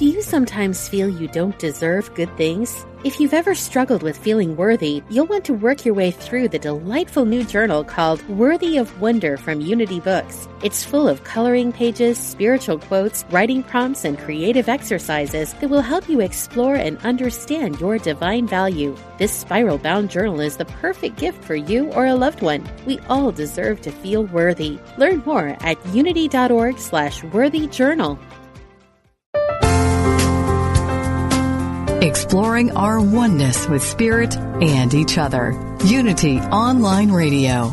Do you sometimes feel you don't deserve good things? If you've ever struggled with feeling worthy, you'll want to work your way through the delightful new journal called Worthy of Wonder from Unity Books. It's full of coloring pages, spiritual quotes, writing prompts, and creative exercises that will help you explore and understand your divine value. This spiral bound journal is the perfect gift for you or a loved one. We all deserve to feel worthy. Learn more at unity.org slash worthy journal. Exploring our oneness with spirit and each other. Unity Online Radio.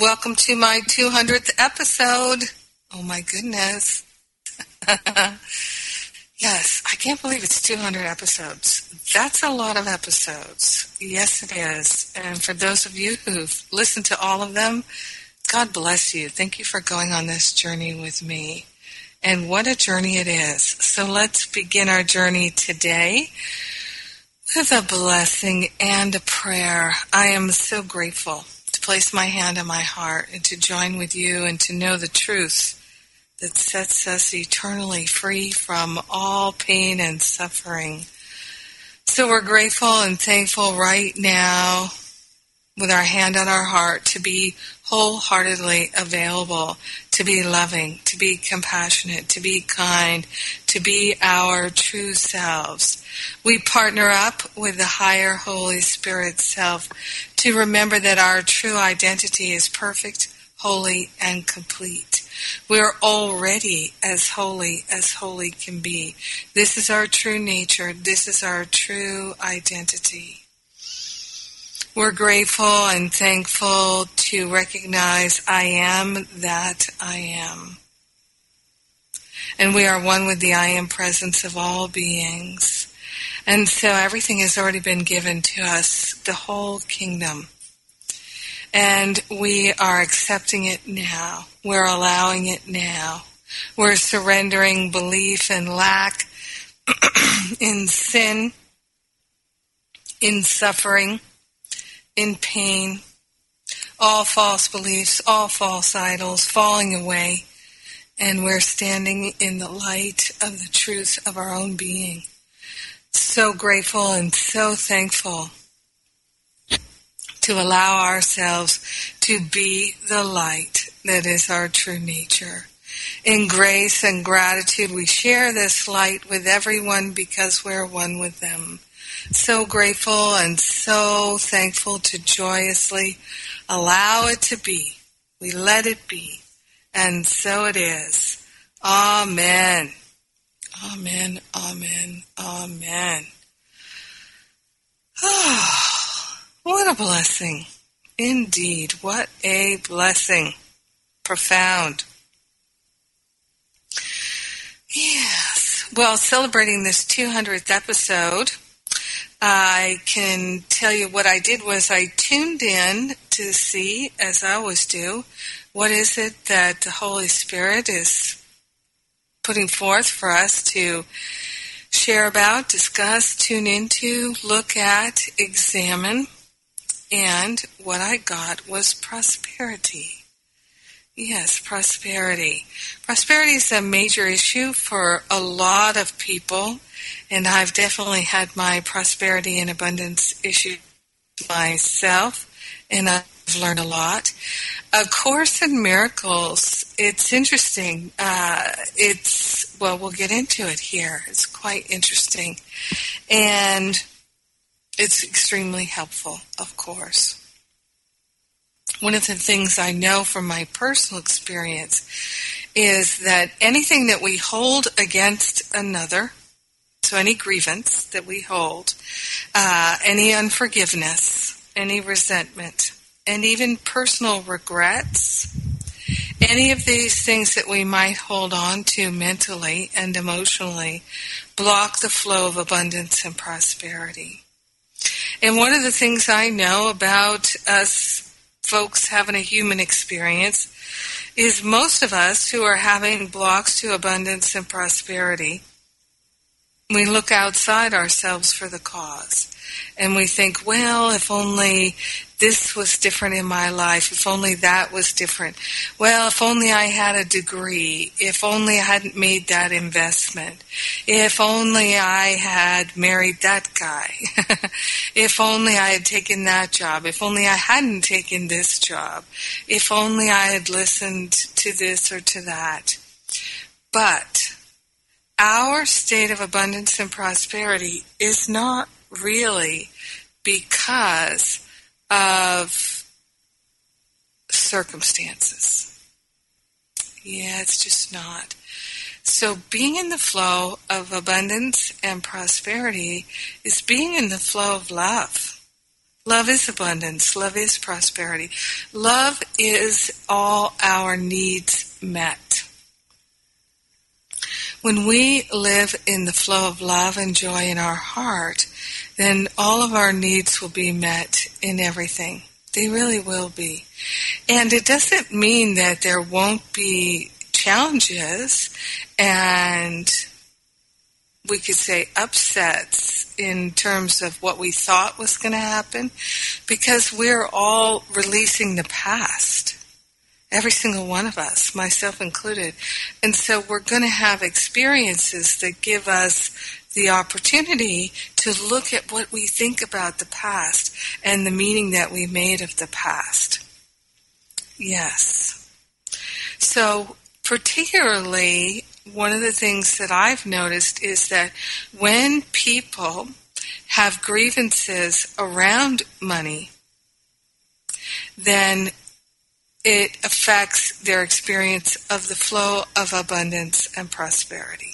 Welcome to my 200th episode. Oh my goodness. yes, I can't believe it's 200 episodes. That's a lot of episodes. Yes, it is. And for those of you who've listened to all of them, God bless you. Thank you for going on this journey with me. And what a journey it is. So let's begin our journey today with a blessing and a prayer. I am so grateful place my hand on my heart and to join with you and to know the truth that sets us eternally free from all pain and suffering. So we're grateful and thankful right now with our hand on our heart to be wholeheartedly available, to be loving, to be compassionate, to be kind, to be our true selves. We partner up with the higher Holy Spirit self to remember that our true identity is perfect, holy, and complete. We're already as holy as holy can be. This is our true nature. This is our true identity. We're grateful and thankful to recognize I am that I am. And we are one with the I am presence of all beings. And so everything has already been given to us, the whole kingdom. And we are accepting it now. We're allowing it now. We're surrendering belief and lack in sin, in suffering, in pain, all false beliefs, all false idols falling away, and we're standing in the light of the truth of our own being. So grateful and so thankful to allow ourselves to be the light that is our true nature. In grace and gratitude, we share this light with everyone because we're one with them. So grateful and so thankful to joyously allow it to be. We let it be. And so it is. Amen. Amen. Amen. Amen. Oh. What a blessing. Indeed. What a blessing. Profound. Yes. Well, celebrating this 200th episode, I can tell you what I did was I tuned in to see, as I always do, what is it that the Holy Spirit is putting forth for us to share about, discuss, tune into, look at, examine. And what I got was prosperity. Yes, prosperity. Prosperity is a major issue for a lot of people, and I've definitely had my prosperity and abundance issue myself, and I've learned a lot. A Course in Miracles, it's interesting. Uh, it's, well, we'll get into it here. It's quite interesting. And it's extremely helpful, of course one of the things I know from my personal experience is that anything that we hold against another, so any grievance that we hold, uh, any unforgiveness, any resentment, and even personal regrets, any of these things that we might hold on to mentally and emotionally block the flow of abundance and prosperity. And one of the things I know about us folks having a human experience is most of us who are having blocks to abundance and prosperity, we look outside ourselves for the cause. And we think, well, if only this was different in my life, if only that was different. Well, if only I had a degree, if only I hadn't made that investment, if only I had married that guy, if only I had taken that job, if only I hadn't taken this job, if only I had listened to this or to that. But our state of abundance and prosperity is not really because of circumstances. Yeah, it's just not. So being in the flow of abundance and prosperity is being in the flow of love. Love is abundance. Love is prosperity. Love is all our needs met. When we live in the flow of love and joy in our heart, then all of our needs will be met in everything. They really will be. And it doesn't mean that there won't be challenges and we could say upsets in terms of what we thought was going to happen because we're all releasing the past. Every single one of us, myself included. And so we're going to have experiences that give us the opportunity to look at what we think about the past and the meaning that we made of the past. Yes. So, particularly, one of the things that I've noticed is that when people have grievances around money, then it affects their experience of the flow of abundance and prosperity.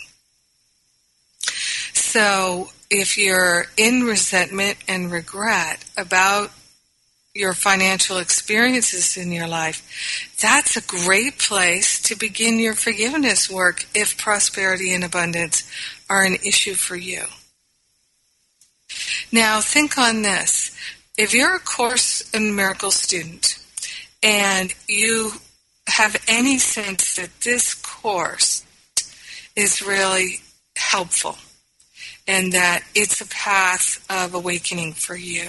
So if you're in resentment and regret about your financial experiences in your life, that's a great place to begin your forgiveness work if prosperity and abundance are an issue for you. Now, think on this. If you're a Course in Miracles student and you have any sense that this course is really helpful, and that it's a path of awakening for you.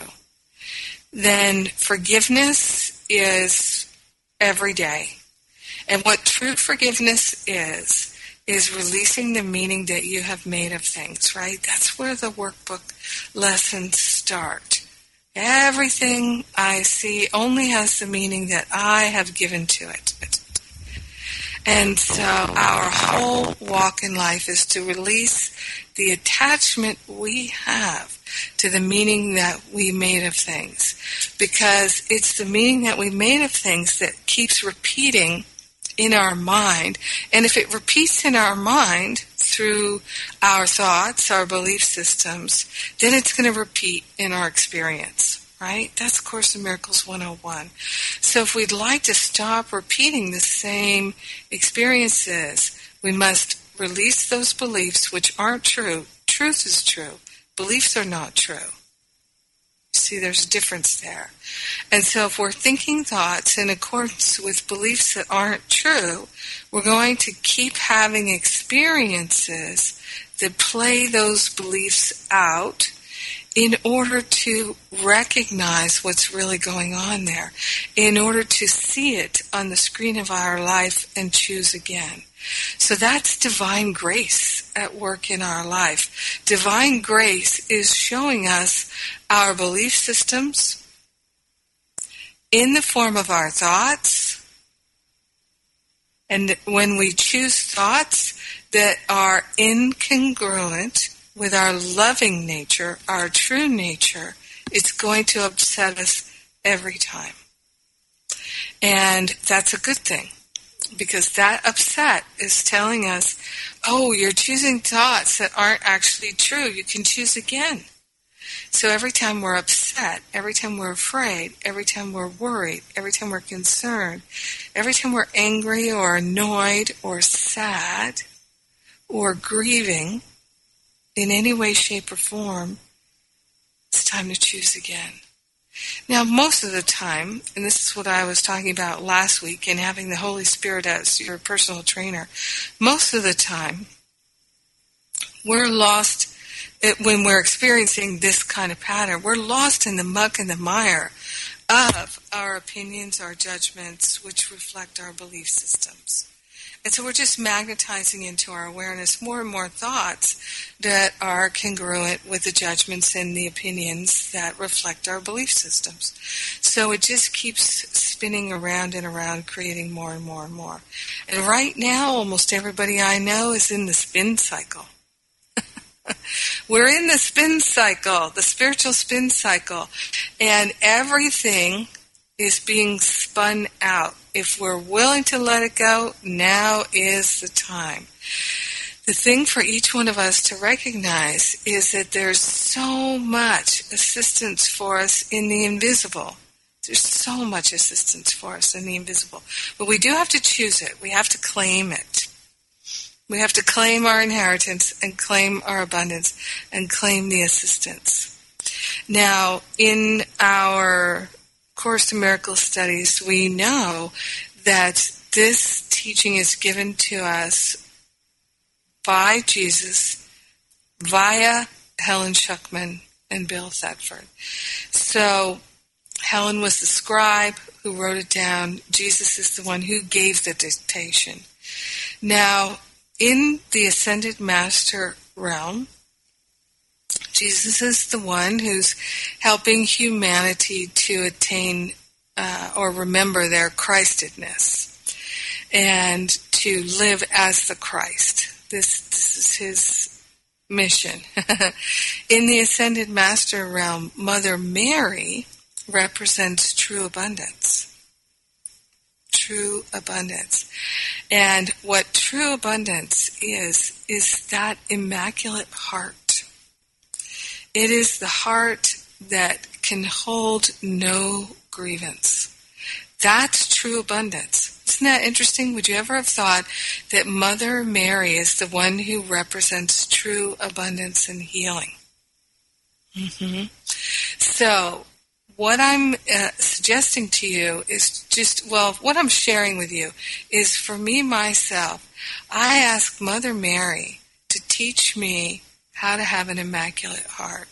Then forgiveness is every day. And what true forgiveness is, is releasing the meaning that you have made of things, right? That's where the workbook lessons start. Everything I see only has the meaning that I have given to it. And so our whole walk in life is to release the attachment we have to the meaning that we made of things. Because it's the meaning that we made of things that keeps repeating in our mind. And if it repeats in our mind through our thoughts, our belief systems, then it's going to repeat in our experience right? That's Course in Miracles 101. So if we'd like to stop repeating the same experiences, we must release those beliefs which aren't true. Truth is true. Beliefs are not true. See, there's a difference there. And so if we're thinking thoughts in accordance with beliefs that aren't true, we're going to keep having experiences that play those beliefs out in order to recognize what's really going on there, in order to see it on the screen of our life and choose again. So that's divine grace at work in our life. Divine grace is showing us our belief systems in the form of our thoughts. And when we choose thoughts that are incongruent with our loving nature, our true nature, it's going to upset us every time. And that's a good thing because that upset is telling us, oh, you're choosing thoughts that aren't actually true. You can choose again. So every time we're upset, every time we're afraid, every time we're worried, every time we're concerned, every time we're angry or annoyed or sad or grieving in any way, shape, or form, it's time to choose again. Now, most of the time, and this is what I was talking about last week in having the Holy Spirit as your personal trainer, most of the time, we're lost when we're experiencing this kind of pattern. We're lost in the muck and the mire of our opinions, our judgments, which reflect our belief systems. And so we're just magnetizing into our awareness more and more thoughts that are congruent with the judgments and the opinions that reflect our belief systems. So it just keeps spinning around and around, creating more and more and more. And right now, almost everybody I know is in the spin cycle. We're in the spin cycle, the spiritual spin cycle, and everything is being spun out if we're willing to let it go, now is the time. The thing for each one of us to recognize is that there's so much assistance for us in the invisible. There's so much assistance for us in the invisible. But we do have to choose it. We have to claim it. We have to claim our inheritance and claim our abundance and claim the assistance. Now, in our Course in Miracle Studies, we know that this teaching is given to us by Jesus via Helen Schucman and Bill Thetford. So Helen was the scribe who wrote it down. Jesus is the one who gave the dictation. Now, in the Ascended Master realm, Jesus is the one who's helping humanity to attain uh, or remember their Christedness and to live as the Christ. This, this is his mission. In the Ascended Master realm, Mother Mary represents true abundance. True abundance. And what true abundance is, is that immaculate heart it is the heart that can hold no grievance. That's true abundance. Isn't that interesting? Would you ever have thought that Mother Mary is the one who represents true abundance and healing? Mm-hmm. So, what I'm uh, suggesting to you is just, well, what I'm sharing with you is for me myself, I ask Mother Mary to teach me how to have an immaculate heart.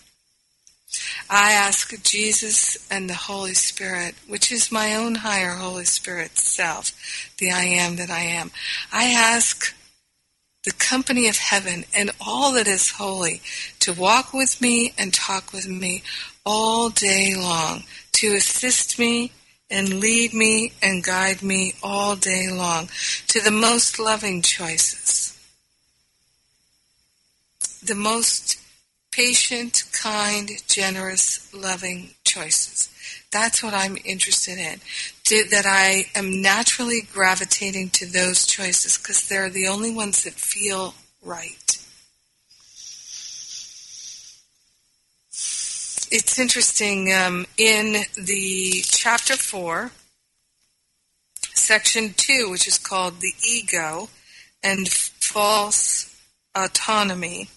I ask Jesus and the Holy Spirit, which is my own higher Holy Spirit self, the I am that I am. I ask the company of heaven and all that is holy to walk with me and talk with me all day long, to assist me and lead me and guide me all day long to the most loving choices the most patient, kind, generous, loving choices. That's what I'm interested in. that I am naturally gravitating to those choices because they're the only ones that feel right. It's interesting, um, in the chapter 4, section 2, which is called the ego, and false autonomy.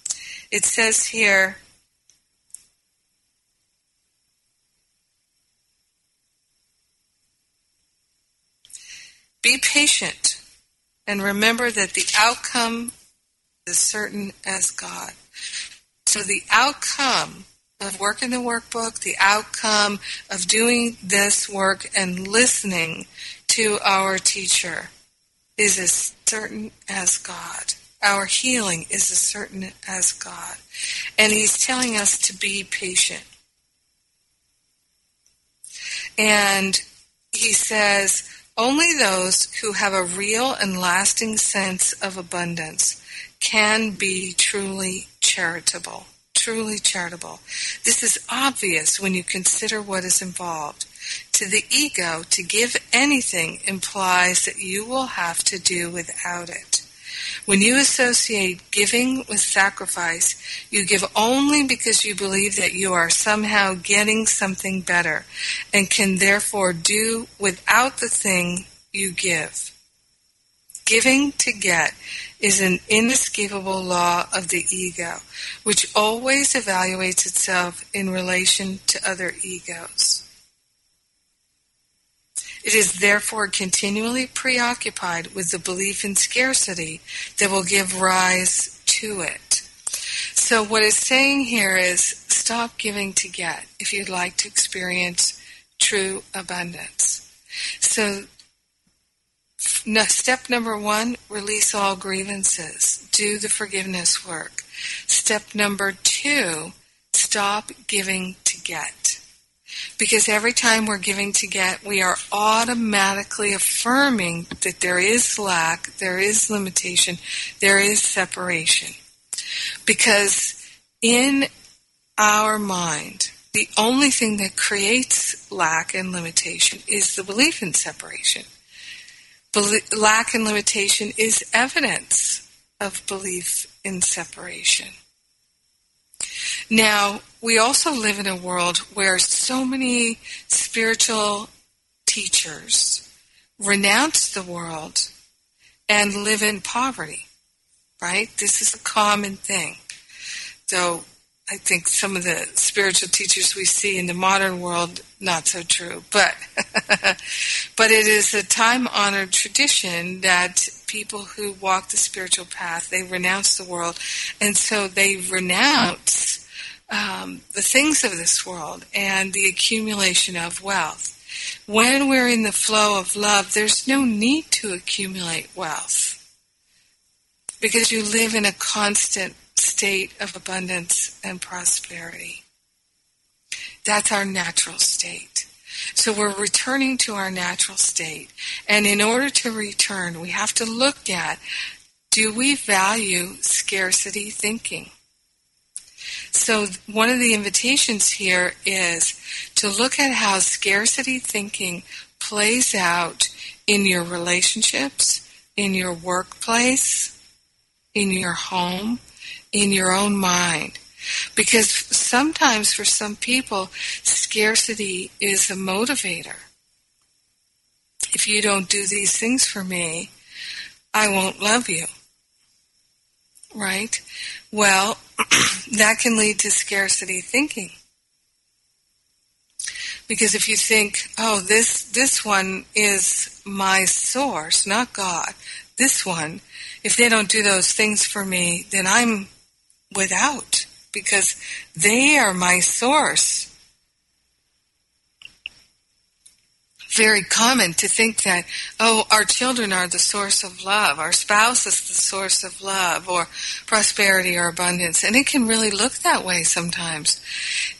It says here, be patient and remember that the outcome is certain as God. So the outcome of working the workbook, the outcome of doing this work and listening to our teacher is as certain as God. Our healing is as certain as God. And He's telling us to be patient. And He says, only those who have a real and lasting sense of abundance can be truly charitable. Truly charitable. This is obvious when you consider what is involved. To the ego, to give anything implies that you will have to do without it. When you associate giving with sacrifice, you give only because you believe that you are somehow getting something better and can therefore do without the thing you give. Giving to get is an inescapable law of the ego, which always evaluates itself in relation to other egos. It is therefore continually preoccupied with the belief in scarcity that will give rise to it. So what it's saying here is stop giving to get if you'd like to experience true abundance. So step number one, release all grievances. Do the forgiveness work. Step number two, stop giving to get. Because every time we're giving to get, we are automatically affirming that there is lack, there is limitation, there is separation. Because in our mind, the only thing that creates lack and limitation is the belief in separation lack and limitation is evidence of belief in separation. Now, we also live in a world where so many spiritual teachers renounce the world and live in poverty, right? This is a common thing. So I think some of the spiritual teachers we see in the modern world not so true, but but it is a time honored tradition that people who walk the spiritual path they renounce the world, and so they renounce um, the things of this world and the accumulation of wealth. When we're in the flow of love, there's no need to accumulate wealth because you live in a constant state of abundance and prosperity. That's our natural state. So we're returning to our natural state. And in order to return, we have to look at do we value scarcity thinking? So one of the invitations here is to look at how scarcity thinking plays out in your relationships, in your workplace, in your home, in your own mind. Because sometimes for some people, scarcity is a motivator. If you don't do these things for me, I won't love you. Right? Well, that can lead to scarcity thinking. Because if you think, oh, this, this one is my source, not God, this one, if they don't do those things for me, then I'm without because they are my source. Very common to think that, oh, our children are the source of love, our spouse is the source of love, or prosperity or abundance. And it can really look that way sometimes.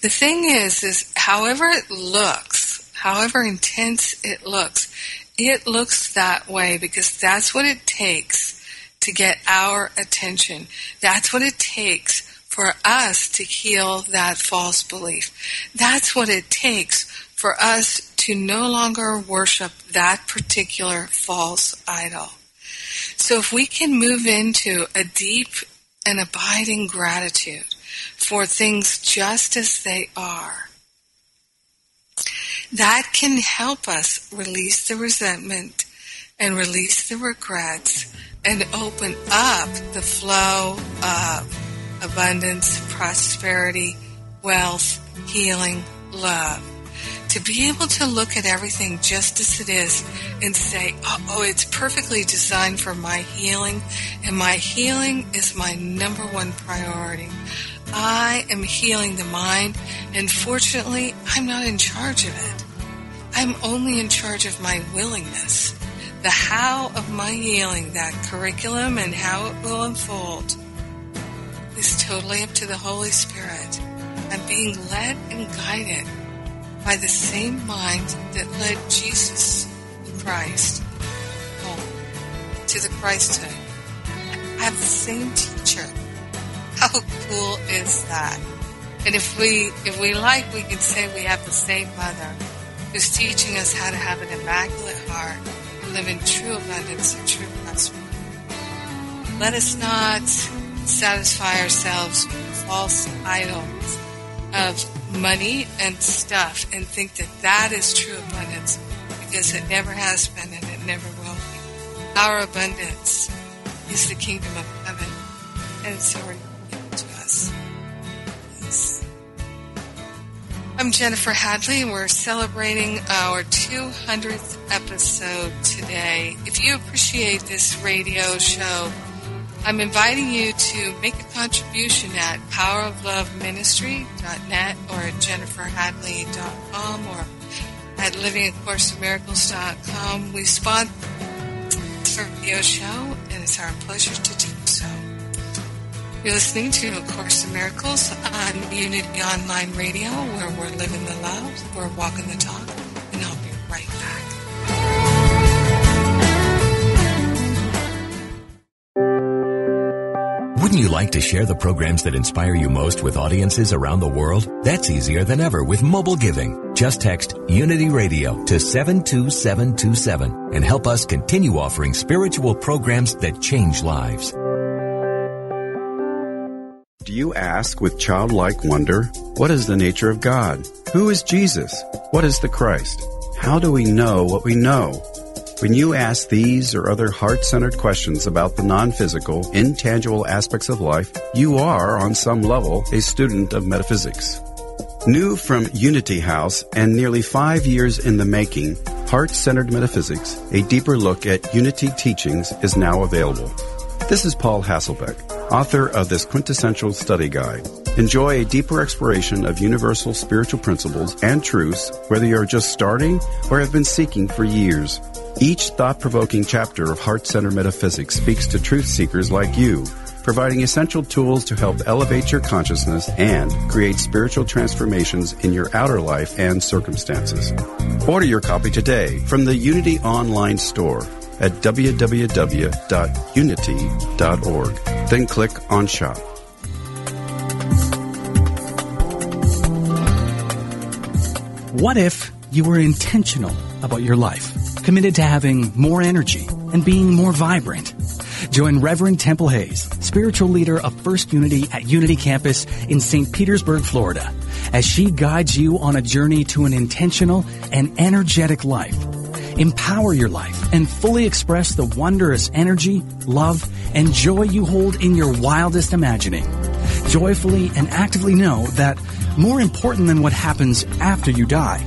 The thing is, is however it looks, however intense it looks, it looks that way because that's what it takes to get our attention. That's what it takes for us to heal that false belief. That's what it takes for us to no longer worship that particular false idol. So if we can move into a deep and abiding gratitude for things just as they are, that can help us release the resentment and release the regrets and open up the flow of abundance, prosperity, wealth, healing, love. To be able to look at everything just as it is and say, oh, it's perfectly designed for my healing, and my healing is my number one priority. I am healing the mind, and fortunately, I'm not in charge of it. I'm only in charge of my willingness. The how of my healing, that curriculum and how it will unfold, is totally up to the Holy Spirit. I'm being led and guided by the same mind that led Jesus Christ home to the Christhood. I have the same teacher. How cool is that? And if we, if we like, we can say we have the same mother who's teaching us how to have an immaculate heart and live in true abundance and true prosperity. Let us not satisfy ourselves with false idols of money and stuff and think that that is true abundance because it never has been and it never will be. Our abundance is the kingdom of heaven and it's already given to us. Yes. I'm Jennifer Hadley and we're celebrating our 200th episode today. If you appreciate this radio show, I'm inviting you to make a contribution at powerofloveministry.net or at jenniferhadley.com or at livingacourseofmiracles.com. We sponsor the radio show and it's our pleasure to do so. You're listening to A Course in Miracles on Unity Online Radio where we're living the love, we're walking the talk, Wouldn't you like to share the programs that inspire you most with audiences around the world? That's easier than ever with mobile giving. Just text Unity Radio to 72727 and help us continue offering spiritual programs that change lives. Do you ask with childlike wonder, what is the nature of God? Who is Jesus? What is the Christ? How do we know what we know? When you ask these or other heart centered questions about the non physical, intangible aspects of life, you are, on some level, a student of metaphysics. New from Unity House and nearly five years in the making, Heart Centered Metaphysics, a deeper look at Unity teachings, is now available. This is Paul Hasselbeck, author of this quintessential study guide. Enjoy a deeper exploration of universal spiritual principles and truths, whether you're just starting or have been seeking for years. Each thought provoking chapter of Heart Center Metaphysics speaks to truth seekers like you, providing essential tools to help elevate your consciousness and create spiritual transformations in your outer life and circumstances. Order your copy today from the Unity Online Store at www.unity.org. Then click on Shop. What if you were intentional about your life? Committed to having more energy and being more vibrant. Join Reverend Temple Hayes, spiritual leader of First Unity at Unity Campus in St. Petersburg, Florida, as she guides you on a journey to an intentional and energetic life. Empower your life and fully express the wondrous energy, love, and joy you hold in your wildest imagining. Joyfully and actively know that more important than what happens after you die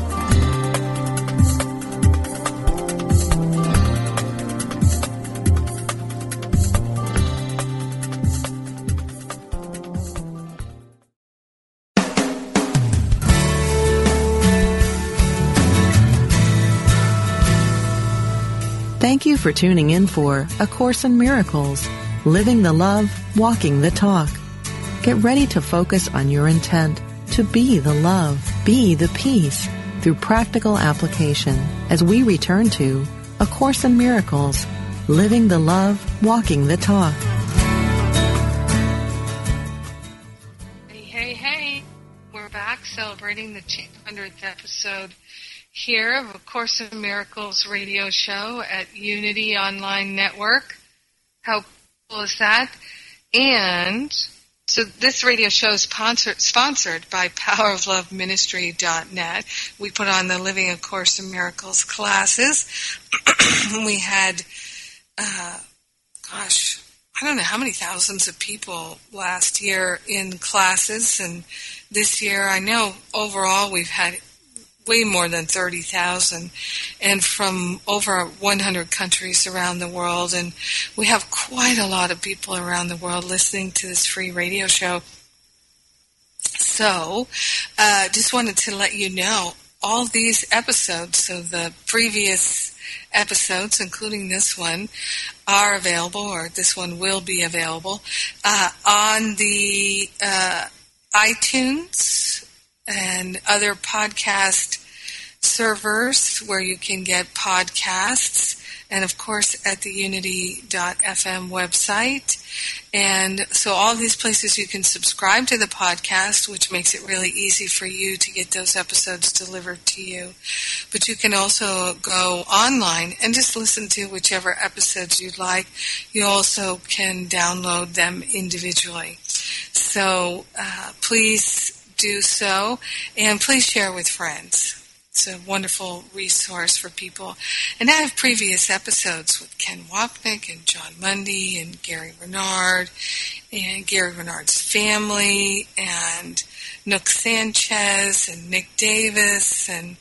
For tuning in for A Course in Miracles, Living the Love, Walking the Talk. Get ready to focus on your intent to be the love, be the peace through practical application as we return to A Course in Miracles, Living the Love, Walking the Talk. Hey, hey, hey. We're back celebrating the 200th episode here of A Course in Miracles radio show at Unity Online Network. How cool is that? And so this radio show is sponsored, sponsored by powerofloveministry.net. We put on the Living A Course in Miracles classes. we had, uh, gosh, I don't know how many thousands of people last year in classes, and this year I know overall we've had way more than 30,000 and from over 100 countries around the world and we have quite a lot of people around the world listening to this free radio show. So, uh, just wanted to let you know all these episodes, so the previous episodes, including this one, are available, or this one will be available, uh, on the uh, iTunes and other podcast servers where you can get podcasts and of course at the unity.fm website. And so all these places you can subscribe to the podcast, which makes it really easy for you to get those episodes delivered to you. But you can also go online and just listen to whichever episodes you'd like. You also can download them individually. So uh, please do so and please share with friends. It's a wonderful resource for people. And I have previous episodes with Ken Wapnick and Jon Mundy and Gary Renard and Gary Renard's family and Nouk Sanchez and Nick Davis and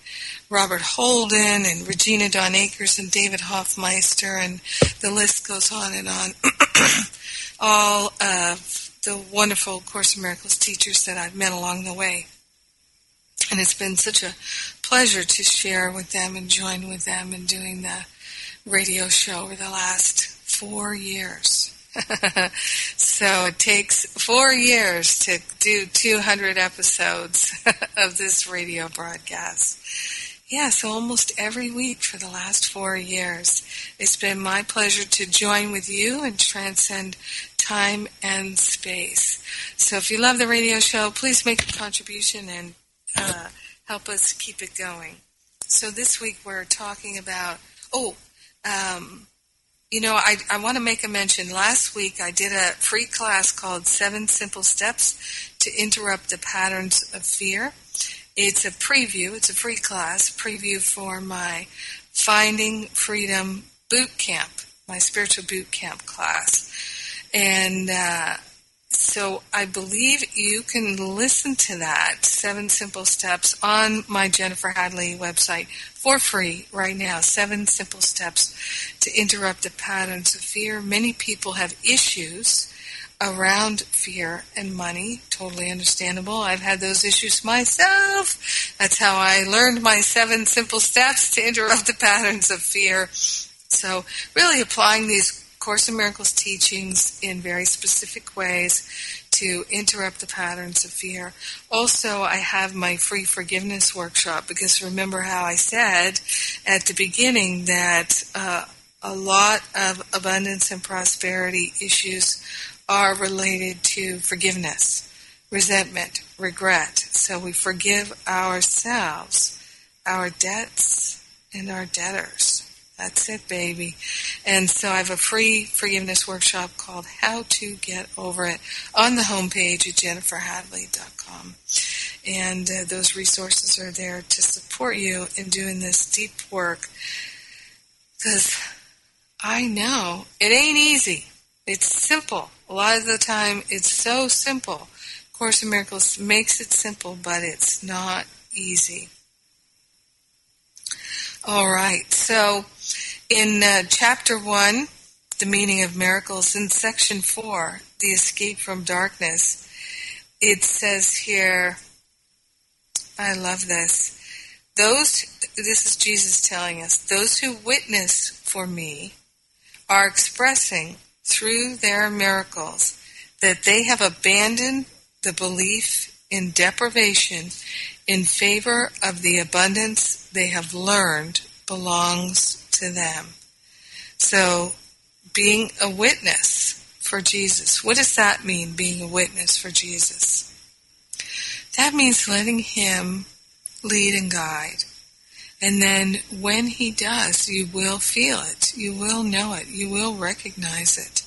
Robert Holden and Regina Dawn Akers and David Hoffmeister and the list goes on and on. All of the wonderful Course in Miracles teachers that I've met along the way. And it's been such a pleasure to share with them and join with them in doing the radio show over the last four years. so it takes four years to do 200 episodes of this radio broadcast. Yeah, so almost every week for the last four years. It's been my pleasure to join with you and transcend time and space. So if you love the radio show, please make a contribution and uh, help us keep it going. So this week we're talking about, oh, um, you know, I, I want to make a mention. Last week I did a free class called Seven Simple Steps to Interrupt the Patterns of Fear. It's a preview, it's a free class, preview for my Finding Freedom Boot Camp, my spiritual boot camp class. And uh, so I believe you can listen to that, Seven Simple Steps, on my Jennifer Hadley website for free right now. Seven Simple Steps to Interrupt the Patterns of Fear. Many people have issues around fear and money. Totally understandable. I've had those issues myself. That's how I learned my seven simple steps to interrupt the patterns of fear. So really applying these Course in Miracles teachings in very specific ways to interrupt the patterns of fear. Also, I have my free forgiveness workshop because remember how I said at the beginning that uh, a lot of abundance and prosperity issues are related to forgiveness, resentment, regret. So we forgive ourselves, our debts, and our debtors. That's it, baby. And so I have a free forgiveness workshop called How to Get Over It on the homepage at jenniferhadley.com. And uh, those resources are there to support you in doing this deep work. Because I know it ain't easy. It's simple. A lot of the time, it's so simple. Course in Miracles makes it simple, but it's not easy. All right, so in uh, chapter 1, The Meaning of Miracles, in section 4, The Escape from Darkness, it says here, I love this. Those, this is Jesus telling us, those who witness for me are expressing through their miracles that they have abandoned the belief in deprivation in favor of the abundance they have learned belongs to them. So, being a witness for Jesus. What does that mean, being a witness for Jesus? That means letting Him lead and guide. And then when He does, you will feel it. You will know it. You will recognize it.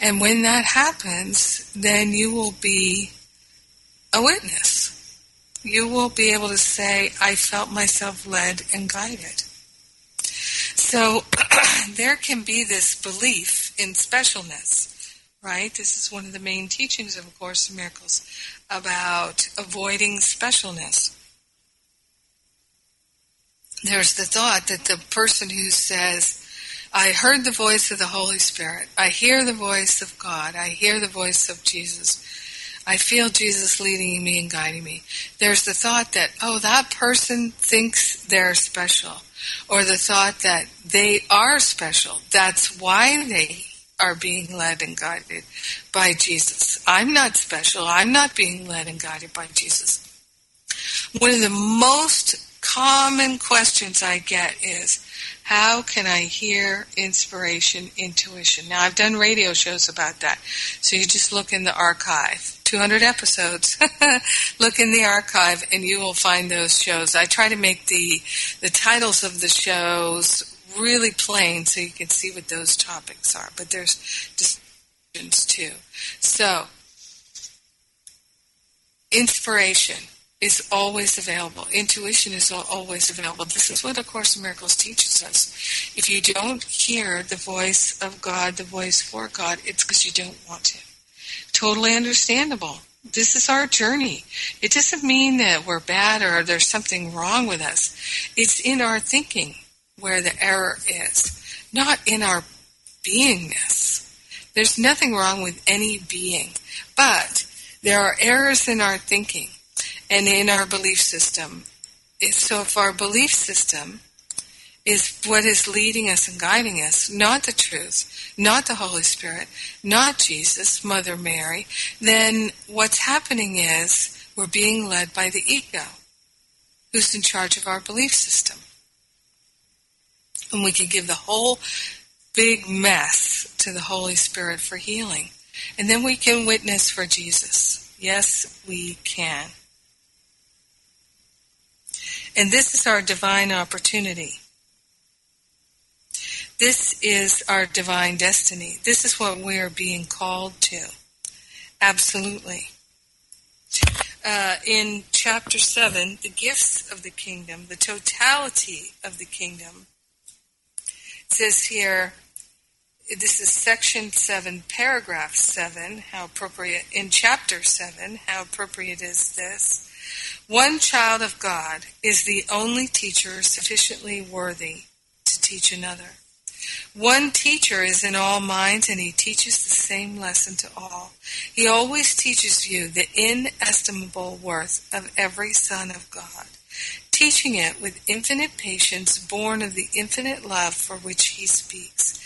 And when that happens, then you will be a witness. You will be able to say, I felt myself led and guided. So there can be this belief in specialness right? This is one of the main teachings of A Course in Miracles about avoiding specialness. There's the thought that the person who says, I heard the voice of the Holy Spirit, I hear the voice of God, I hear the voice of Jesus, I feel Jesus leading me and guiding me. There's the thought that, oh, that person thinks they're special. Or the thought that they are special. That's why they are being led and guided by Jesus. I'm not special. I'm not being led and guided by Jesus. One of the most common questions I get is, how can I hear inspiration, intuition? Now, I've done radio shows about that. So you just look in the archive, 200 episodes. look in the archive and you will find those shows. I try to make the, the titles of the shows really plain so you can see what those topics are. But there's distinctions too. So, inspiration is always available. Intuition is always available. This is what A Course in Miracles teaches us. If you don't hear the voice of God, the voice for God, it's because you don't want to. Totally understandable. This is our journey. It doesn't mean that we're bad or there's something wrong with us. It's in our thinking where the error is, not in our beingness. There's nothing wrong with any being, but there are errors in our thinking and in our belief system. So if our belief system is what is leading us and guiding us, not the truth, not the Holy Spirit, not Jesus, Mother Mary, then what's happening is we're being led by the ego, who's in charge of our belief system and we can give the whole big mess to the Holy Spirit for healing. And then we can witness for Jesus. Yes, we can. And this is our divine opportunity. This is our divine destiny. This is what we are being called to. Absolutely. Uh, in chapter 7, the gifts of the kingdom, the totality of the kingdom, says here, this is section 7, paragraph 7, how appropriate, in chapter 7, how appropriate is this? One child of God is the only teacher sufficiently worthy to teach another. One teacher is in all minds and he teaches the same lesson to all. He always teaches you the inestimable worth of every son of God teaching it with infinite patience born of the infinite love for which he speaks.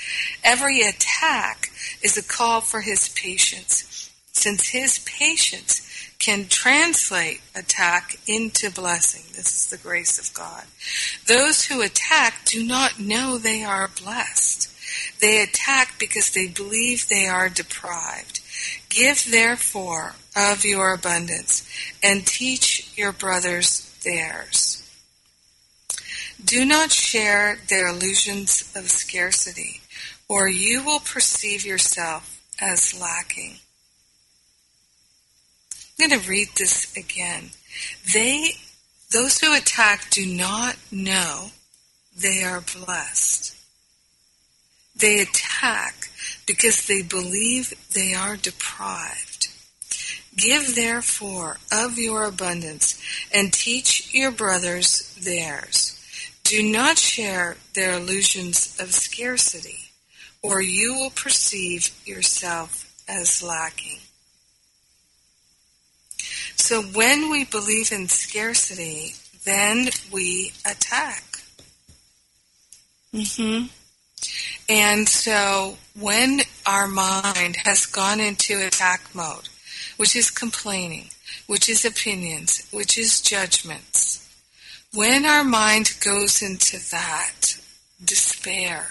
Every attack is a call for his patience, since his patience can translate attack into blessing. This is the grace of God. Those who attack do not know they are blessed. They attack because they believe they are deprived. Give therefore of your abundance and teach your brothers theirs. Do not share their illusions of scarcity, or you will perceive yourself as lacking. I'm going to read this again. They, those who attack do not know they are blessed. They attack because they believe they are deprived. Give therefore of your abundance and teach your brothers theirs. Do not share their illusions of scarcity, or you will perceive yourself as lacking. So when we believe in scarcity, then we attack. Mm-hmm. And so when our mind has gone into attack mode, which is complaining, which is opinions, which is judgments, when our mind goes into that despair,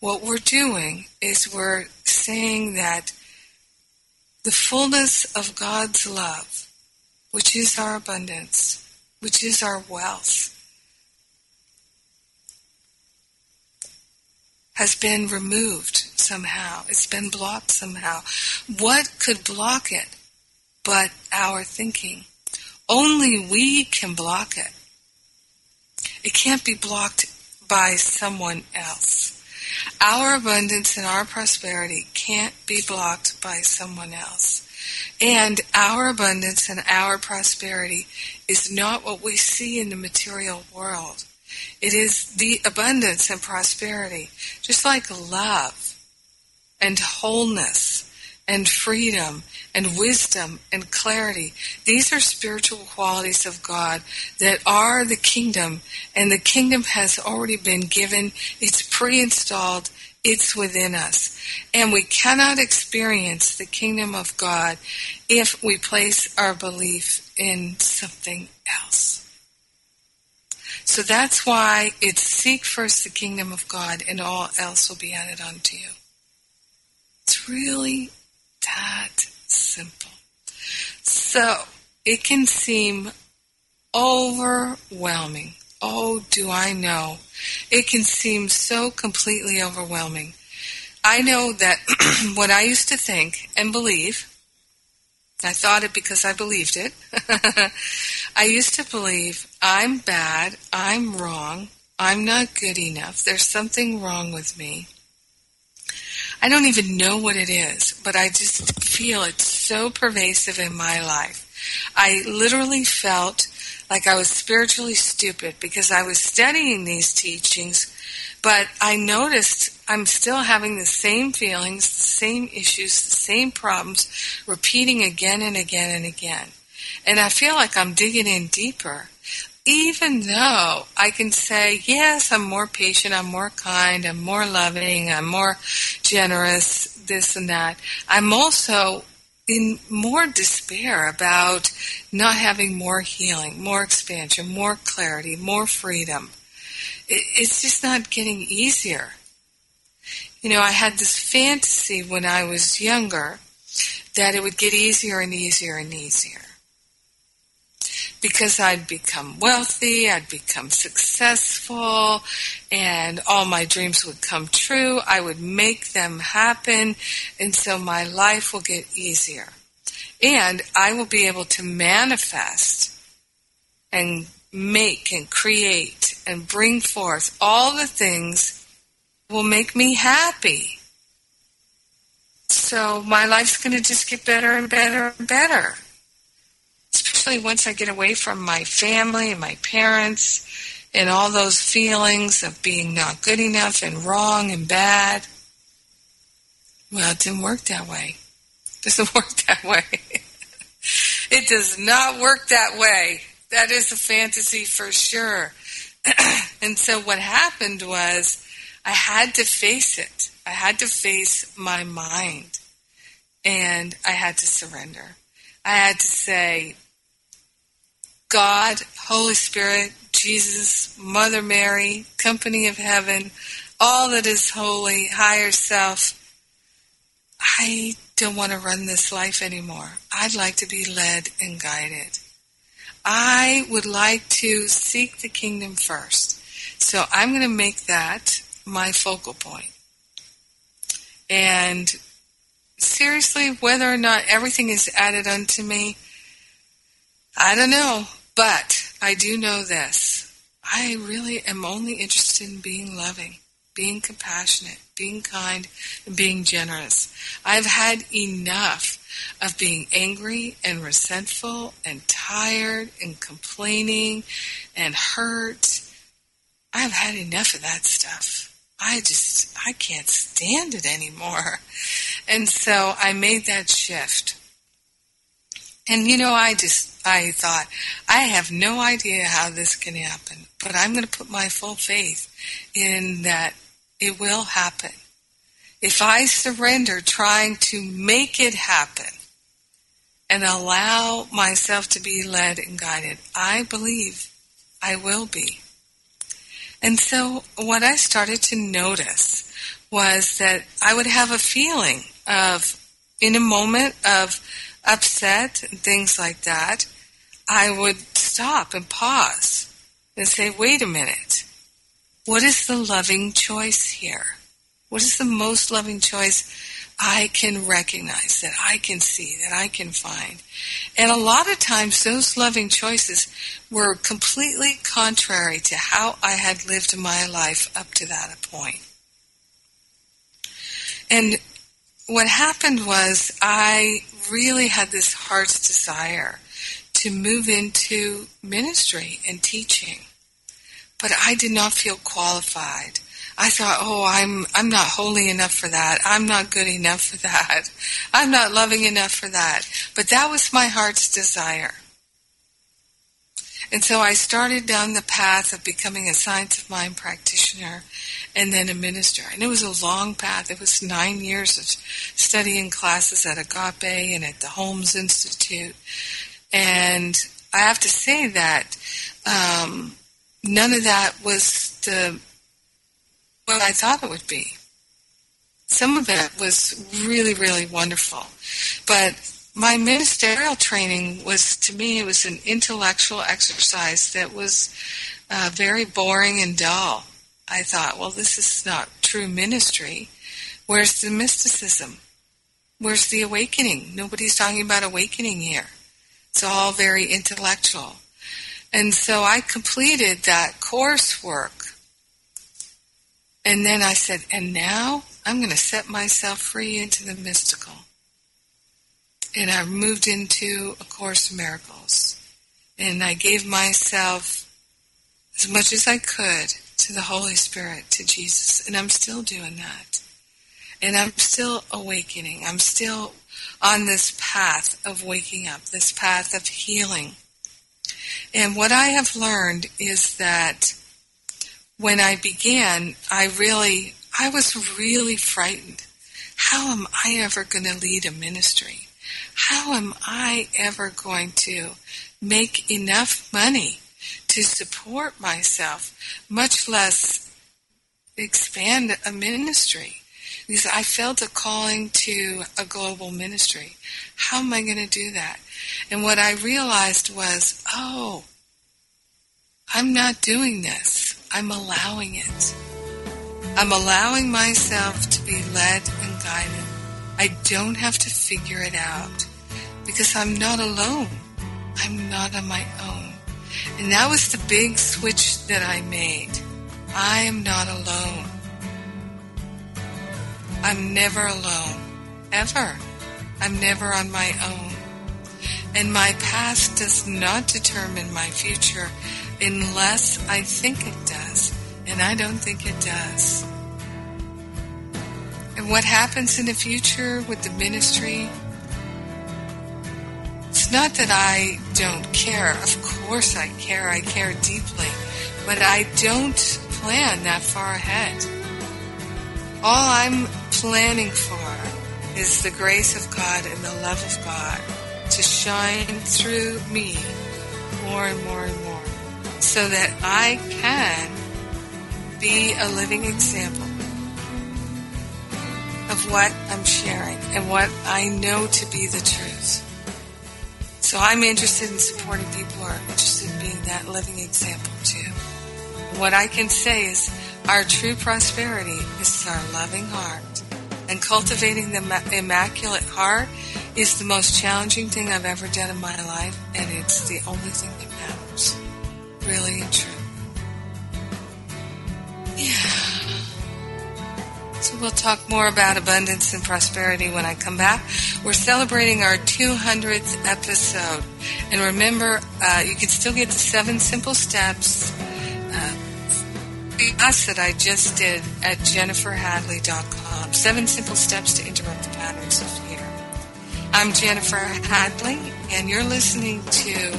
what we're doing is we're saying that the fullness of God's love which is our abundance, which is our wealth, has been removed somehow. It's been blocked somehow. What could block it but our thinking? Only we can block it. It can't be blocked by someone else. Our abundance and our prosperity can't be blocked by someone else. And our abundance and our prosperity is not what we see in the material world. It is the abundance and prosperity, just like love and wholeness and freedom and wisdom and clarity. These are spiritual qualities of God that are the kingdom, and the kingdom has already been given. It's pre installed, it's within us. And we cannot experience the kingdom of God if we place our belief in something else. So that's why it's seek first the kingdom of God, and all else will be added unto you. It's really that simple. So it can seem overwhelming. Oh, do I know? It can seem so completely overwhelming. I know that what I used to think and believe, I thought it because I believed it. I used to believe I'm bad, I'm wrong, I'm not good enough, there's something wrong with me. I don't even know what it is, but I just feel it's so pervasive in my life. I literally felt like I was spiritually stupid because I was studying these teachings, but I noticed I'm still having the same feelings, the same issues, the same problems, repeating again and again and again. And I feel like I'm digging in deeper even though I can say, yes, I'm more patient, I'm more kind, I'm more loving, I'm more generous, this and that, I'm also in more despair about not having more healing, more expansion, more clarity, more freedom. It's just not getting easier. You know, I had this fantasy when I was younger that it would get easier and easier and easier because I'd become wealthy, I'd become successful, and all my dreams would come true. I would make them happen, and so my life will get easier. And I will be able to manifest and make and create and bring forth all the things will make me happy. So my life's going to just get better and better and better especially once I get away from my family and my parents and all those feelings of being not good enough and wrong and bad. Well, it didn't work that way. It doesn't work that way. it does not work that way. That is a fantasy for sure. and so what happened was I had to face it. I had to face my mind. And I had to surrender. I had to say, God, Holy Spirit, Jesus, Mother Mary, company of heaven, all that is holy, higher self. I don't want to run this life anymore. I'd like to be led and guided. I would like to seek the kingdom first. So I'm going to make that my focal point. And seriously, whether or not everything is added unto me, I don't know. But I do know this. I really am only interested in being loving, being compassionate, being kind, and being generous. I've had enough of being angry and resentful and tired and complaining and hurt. I've had enough of that stuff. I just, I can't stand it anymore. And so I made that shift. And you know, I just, I thought, I have no idea how this can happen, but I'm going to put my full faith in that it will happen. If I surrender trying to make it happen and allow myself to be led and guided, I believe I will be. And so what I started to notice was that I would have a feeling of, in a moment of upset and things like that, I would stop and pause and say, wait a minute. What is the loving choice here? What is the most loving choice I can recognize, that I can see, that I can find? And a lot of times those loving choices were completely contrary to how I had lived my life up to that point. And what happened was I really had this heart's desire to move into ministry and teaching. But I did not feel qualified. I thought, oh, I'm, I'm not holy enough for that. I'm not good enough for that. I'm not loving enough for that. But that was my heart's desire. And so I started down the path of becoming a science of mind practitioner and then a minister. And it was a long path. It was nine years of studying classes at Agape and at the Holmes Institute. And I have to say that um, none of that was the what I thought it would be. Some of it was really, really wonderful. But my ministerial training was, to me, it was an intellectual exercise that was uh, very boring and dull. I thought, well, this is not true ministry. Where's the mysticism? Where's the awakening? Nobody's talking about awakening here. It's all very intellectual. And so I completed that coursework. And then I said, and now I'm going to set myself free into the mystical. And I moved into A Course in Miracles. And I gave myself as much as I could to the Holy Spirit, to Jesus. And I'm still doing that. And I'm still awakening. I'm still on this path of waking up, this path of healing. And what I have learned is that when I began, I really, I was really frightened. How am I ever going to lead a ministry? How am I ever going to make enough money to support myself, much less expand a ministry? because I felt a calling to a global ministry. How am I going to do that? And what I realized was, oh, I'm not doing this. I'm allowing it. I'm allowing myself to be led and guided. I don't have to figure it out because I'm not alone. I'm not on my own. And that was the big switch that I made. I am not alone. I'm never alone. Ever. I'm never on my own. And my past does not determine my future unless I think it does. And I don't think it does. And what happens in the future with the ministry? It's not that I don't care. Of course I care. I care deeply. But I don't plan that far ahead. All I'm planning for is the grace of God and the love of God to shine through me more and more and more so that I can be a living example of what I'm sharing and what I know to be the truth. So I'm interested in supporting people who are interested in being that living example too. What I can say is our true prosperity is our loving heart and cultivating the immaculate heart is the most challenging thing I've ever done in my life, and it's the only thing that matters. Really and true. Yeah. So we'll talk more about abundance and prosperity when I come back. We're celebrating our 200th episode. And remember, uh, you can still get the seven simple steps. Uh, class that I just did at jenniferhadley.com. Seven simple steps to interrupt the patterns of fear. I'm Jennifer Hadley, and you're listening to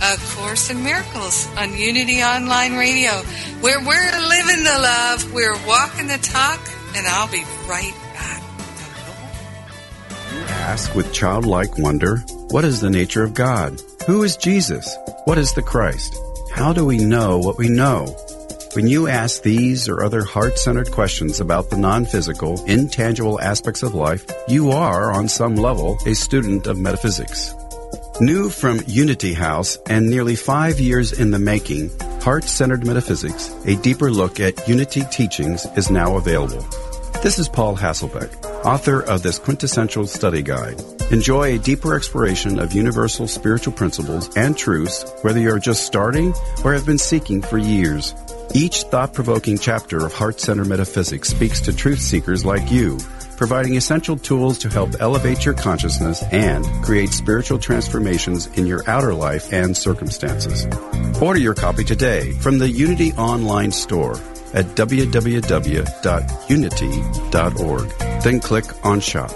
A Course in Miracles on Unity Online Radio, where we're living the love, we're walking the talk, and I'll be right back. You ask with childlike wonder, what is the nature of God? Who is Jesus? What is the Christ? How do we know what we know? When you ask these or other heart centered questions about the non physical, intangible aspects of life, you are, on some level, a student of metaphysics. New from Unity House and nearly five years in the making, Heart Centered Metaphysics, a deeper look at Unity teachings, is now available. This is Paul Hasselbeck, author of this quintessential study guide. Enjoy a deeper exploration of universal spiritual principles and truths, whether you're just starting or have been seeking for years. Each thought provoking chapter of Heart Center Metaphysics speaks to truth seekers like you, providing essential tools to help elevate your consciousness and create spiritual transformations in your outer life and circumstances. Order your copy today from the Unity Online Store at www.unity.org. Then click on Shop.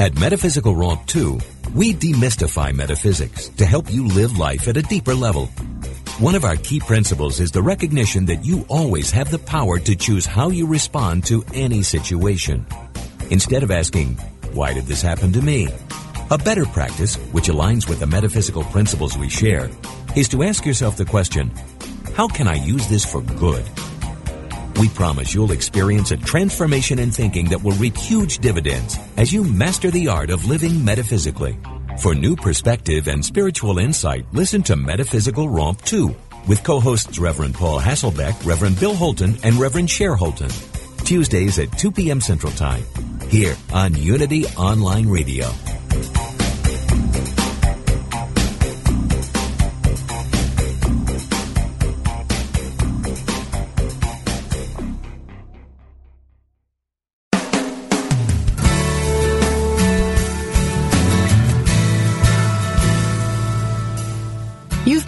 At Metaphysical Romp 2, we demystify metaphysics to help you live life at a deeper level. One of our key principles is the recognition that you always have the power to choose how you respond to any situation. Instead of asking, why did this happen to me? A better practice, which aligns with the metaphysical principles we share, is to ask yourself the question, how can I use this for good? We promise you'll experience a transformation in thinking that will reap huge dividends as you master the art of living metaphysically. For new perspective and spiritual insight, listen to Metaphysical Romp 2 with co-hosts Reverend Paul Hasselbeck, Reverend Bill Holton, and Reverend Cher Holton. Tuesdays at 2 p.m. Central Time, here on Unity Online Radio.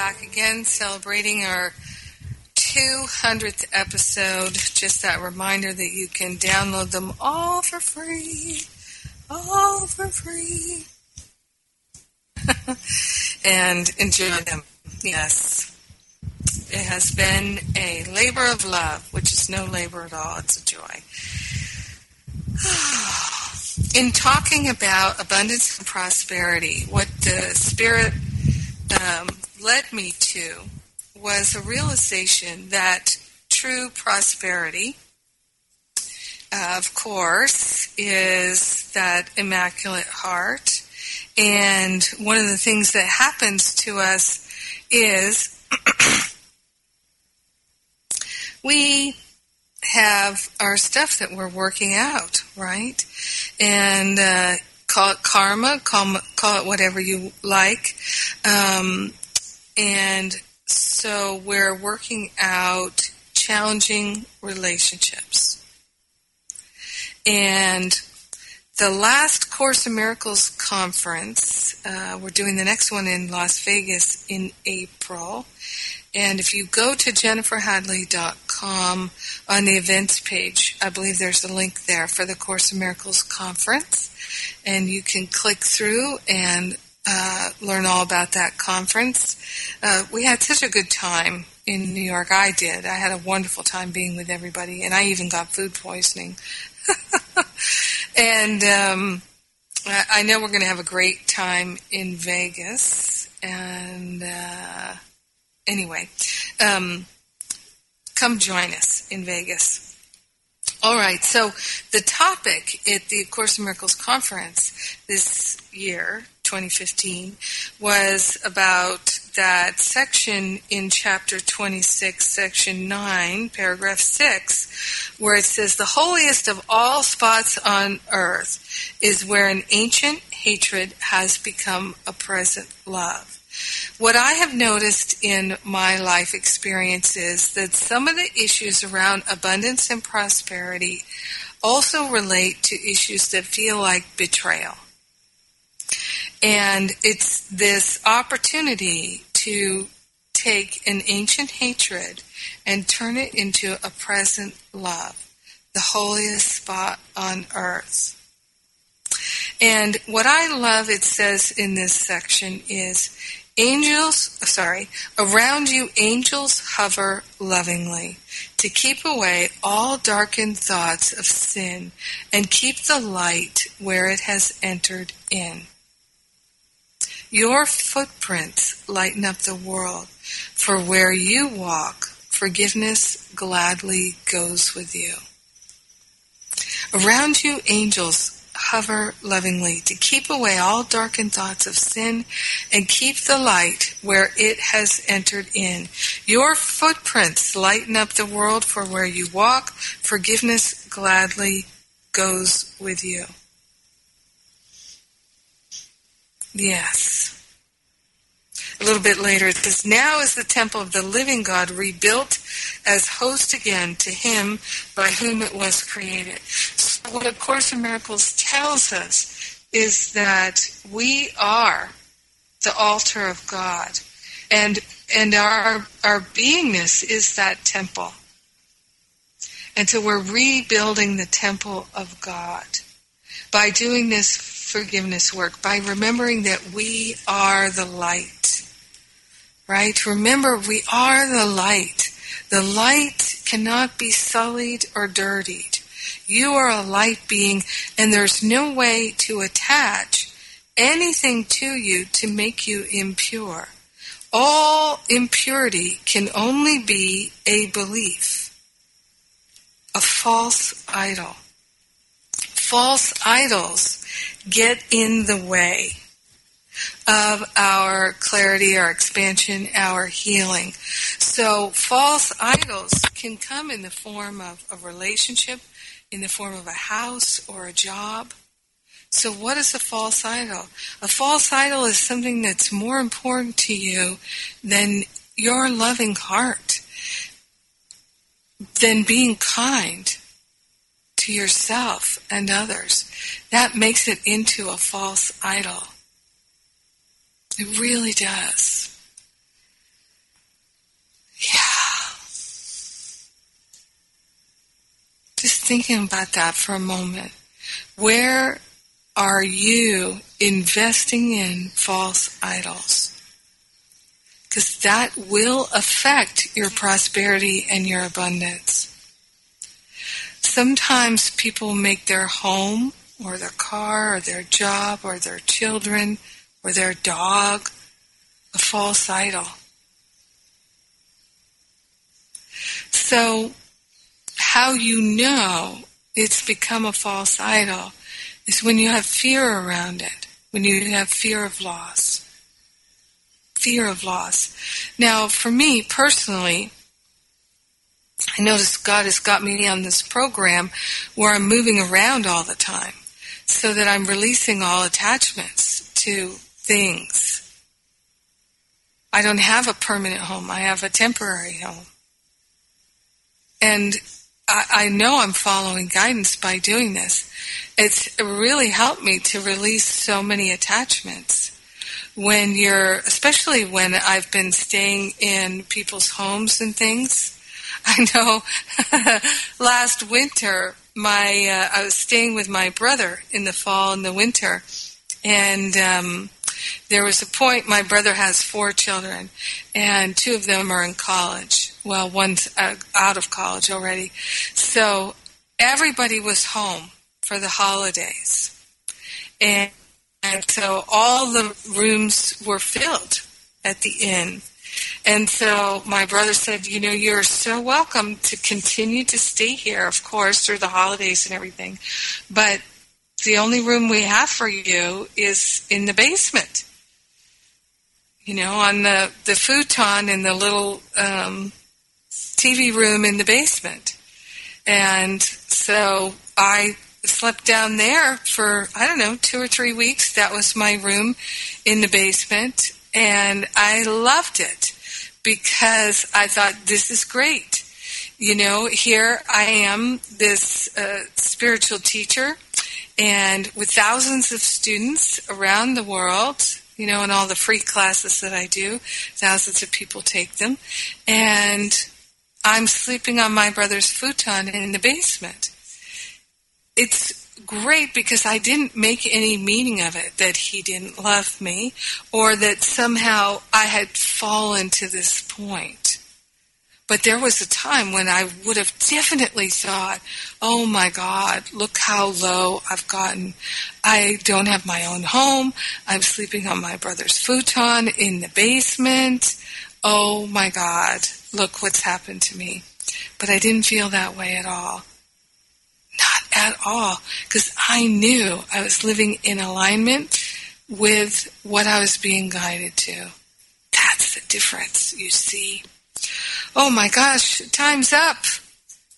Back again celebrating our 200th episode. Just that reminder that you can download them all for free. All for free. and enjoy them. Yes. It has been a labor of love, which is no labor at all. It's a joy. In talking about abundance and prosperity, what the Spirit um, led me to was a realization that true prosperity, of course, is that immaculate heart. And one of the things that happens to us is we have our stuff that we're working out, right? And uh, call it karma, call, call it whatever you like. Um, and so we're working out challenging relationships. And the last Course in Miracles conference, uh, we're doing the next one in Las Vegas in April. And if you go to jenniferhadley.com on the events page, I believe there's a link there for the Course in Miracles conference. And you can click through and uh, learn all about that conference. Uh, we had such a good time in New York. I did. I had a wonderful time being with everybody, and I even got food poisoning. and um, I know we're going to have a great time in Vegas. And uh, anyway, um, come join us in Vegas. All right, so the topic at the Course in Miracles conference this year, 2015, was about that section in chapter 26, section 9, paragraph 6, where it says, The holiest of all spots on earth is where an ancient hatred has become a present love. What I have noticed in my life experience is that some of the issues around abundance and prosperity also relate to issues that feel like betrayal. And it's this opportunity to take an ancient hatred and turn it into a present love. the holiest spot on earth. And what I love, it says in this section, is angels, sorry, around you angels hover lovingly to keep away all darkened thoughts of sin and keep the light where it has entered in. Your footprints lighten up the world, for where you walk, forgiveness gladly goes with you. Around you, angels hover lovingly to keep away all darkened thoughts of sin and keep the light where it has entered in. Your footprints lighten up the world, for where you walk, forgiveness gladly goes with you. Yes. A little bit later it says, Now is the temple of the living God rebuilt as host again to him by whom it was created. So what A Course in Miracles tells us is that we are the altar of God. And and our our beingness is that temple. And so we're rebuilding the temple of God by doing this forgiveness work, by remembering that we are the light right? Remember, we are the light. The light cannot be sullied or dirtied. You are a light being, and there's no way to attach anything to you to make you impure. All impurity can only be a belief, a false idol. False idols get in the way of our clarity, our expansion, our healing. So false idols can come in the form of a relationship, in the form of a house or a job. So what is a false idol? A false idol is something that's more important to you than your loving heart, than being kind to yourself and others. That makes it into a false idol. It really does. Yeah. Just thinking about that for a moment. Where are you investing in false idols? Because that will affect your prosperity and your abundance. Sometimes people make their home or their car or their job or their children or their dog a false idol. So, how you know it's become a false idol is when you have fear around it, when you have fear of loss. Fear of loss. Now, for me personally, I notice God has got me on this program where I'm moving around all the time so that I'm releasing all attachments to things. I don't have a permanent home. I have a temporary home. And I, I know I'm following guidance by doing this. It's really helped me to release so many attachments. When you're, especially when I've been staying in people's homes and things. I know last winter, my uh, I was staying with my brother in the fall and the winter, and um, there was a point, my brother has four children, and two of them are in college. Well, one's uh, out of college already. So everybody was home for the holidays. And, and so all the rooms were filled at the inn. And so my brother said, You know, you're so welcome to continue to stay here, of course, through the holidays and everything. But the only room we have for you is in the basement. You know, on the, the futon in the little um, TV room in the basement. And so I slept down there for, I don't know, two or three weeks. That was my room in the basement. And I loved it because I thought, this is great. You know, here I am, this uh, spiritual teacher and with thousands of students around the world, you know, and all the free classes that I do, thousands of people take them. And I'm sleeping on my brother's futon in the basement. it's great because I didn't make any meaning of it that he didn't love me or that somehow I had fallen to this point. But there was a time when I would have definitely thought, oh my God, look how low I've gotten. I don't have my own home. I'm sleeping on my brother's futon in the basement. Oh my God, look what's happened to me. But I didn't feel that way at all. Not at all. Because I knew I was living in alignment with what I was being guided to. That's the difference, you see. Oh my gosh, time's up.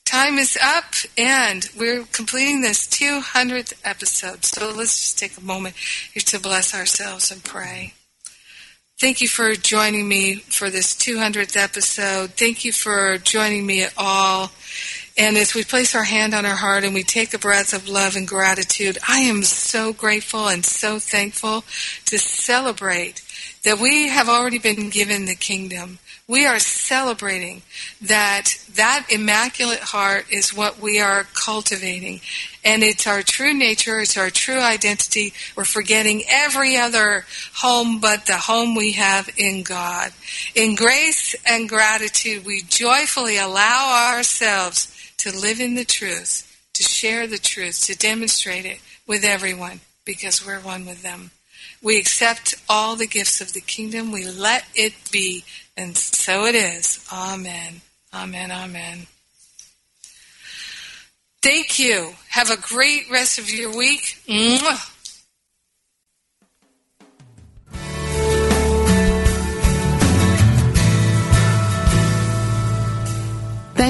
Time is up, and we're completing this 200th episode. So let's just take a moment here to bless ourselves and pray. Thank you for joining me for this 200th episode. Thank you for joining me at all. And as we place our hand on our heart and we take a breath of love and gratitude, I am so grateful and so thankful to celebrate that we have already been given the kingdom we are celebrating that that immaculate heart is what we are cultivating. And it's our true nature, it's our true identity. We're forgetting every other home but the home we have in God. In grace and gratitude, we joyfully allow ourselves to live in the truth, to share the truth, to demonstrate it with everyone because we're one with them. We accept all the gifts of the kingdom. We let it be and so it is. Amen. Amen. Amen. Thank you. Have a great rest of your week. Mwah.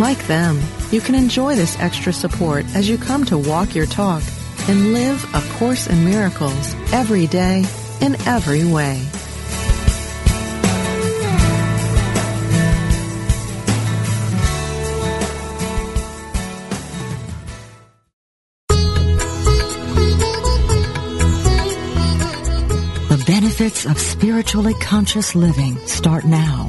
Like them, you can enjoy this extra support as you come to walk your talk and live A Course in Miracles every day in every way. The benefits of spiritually conscious living start now.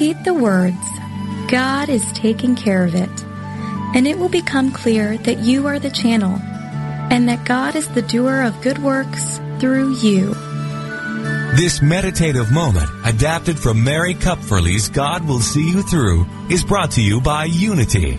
Repeat the words, God is taking care of it, and it will become clear that you are the channel, and that God is the doer of good works through you. This meditative moment, adapted from Mary Kupferle's God Will See You Through, is brought to you by Unity.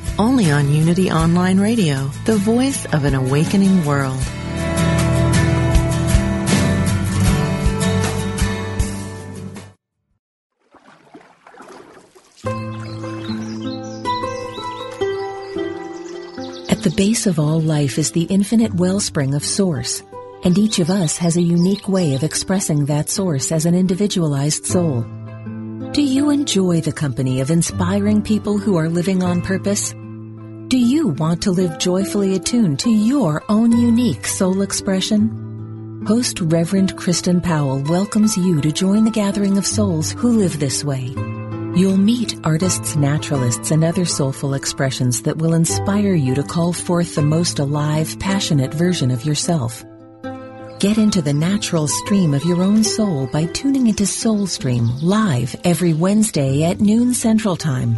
only on Unity Online Radio, the voice of an awakening world. At the base of all life is the infinite wellspring of Source, and each of us has a unique way of expressing that Source as an individualized soul. Do you enjoy the company of inspiring people who are living on purpose? Do you want to live joyfully attuned to your own unique soul expression? Host Reverend Kristen Powell welcomes you to join the gathering of souls who live this way. You'll meet artists, naturalists, and other soulful expressions that will inspire you to call forth the most alive, passionate version of yourself. Get into the natural stream of your own soul by tuning into Soul Stream live every Wednesday at noon Central Time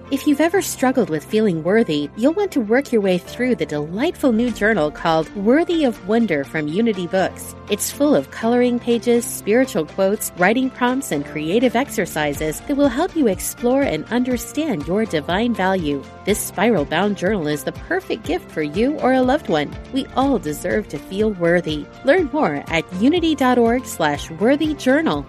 If you've ever struggled with feeling worthy, you'll want to work your way through the delightful new journal called Worthy of Wonder from Unity Books. It's full of coloring pages, spiritual quotes, writing prompts, and creative exercises that will help you explore and understand your divine value. This spiral bound journal is the perfect gift for you or a loved one. We all deserve to feel worthy. Learn more at unity.org slash worthy journal.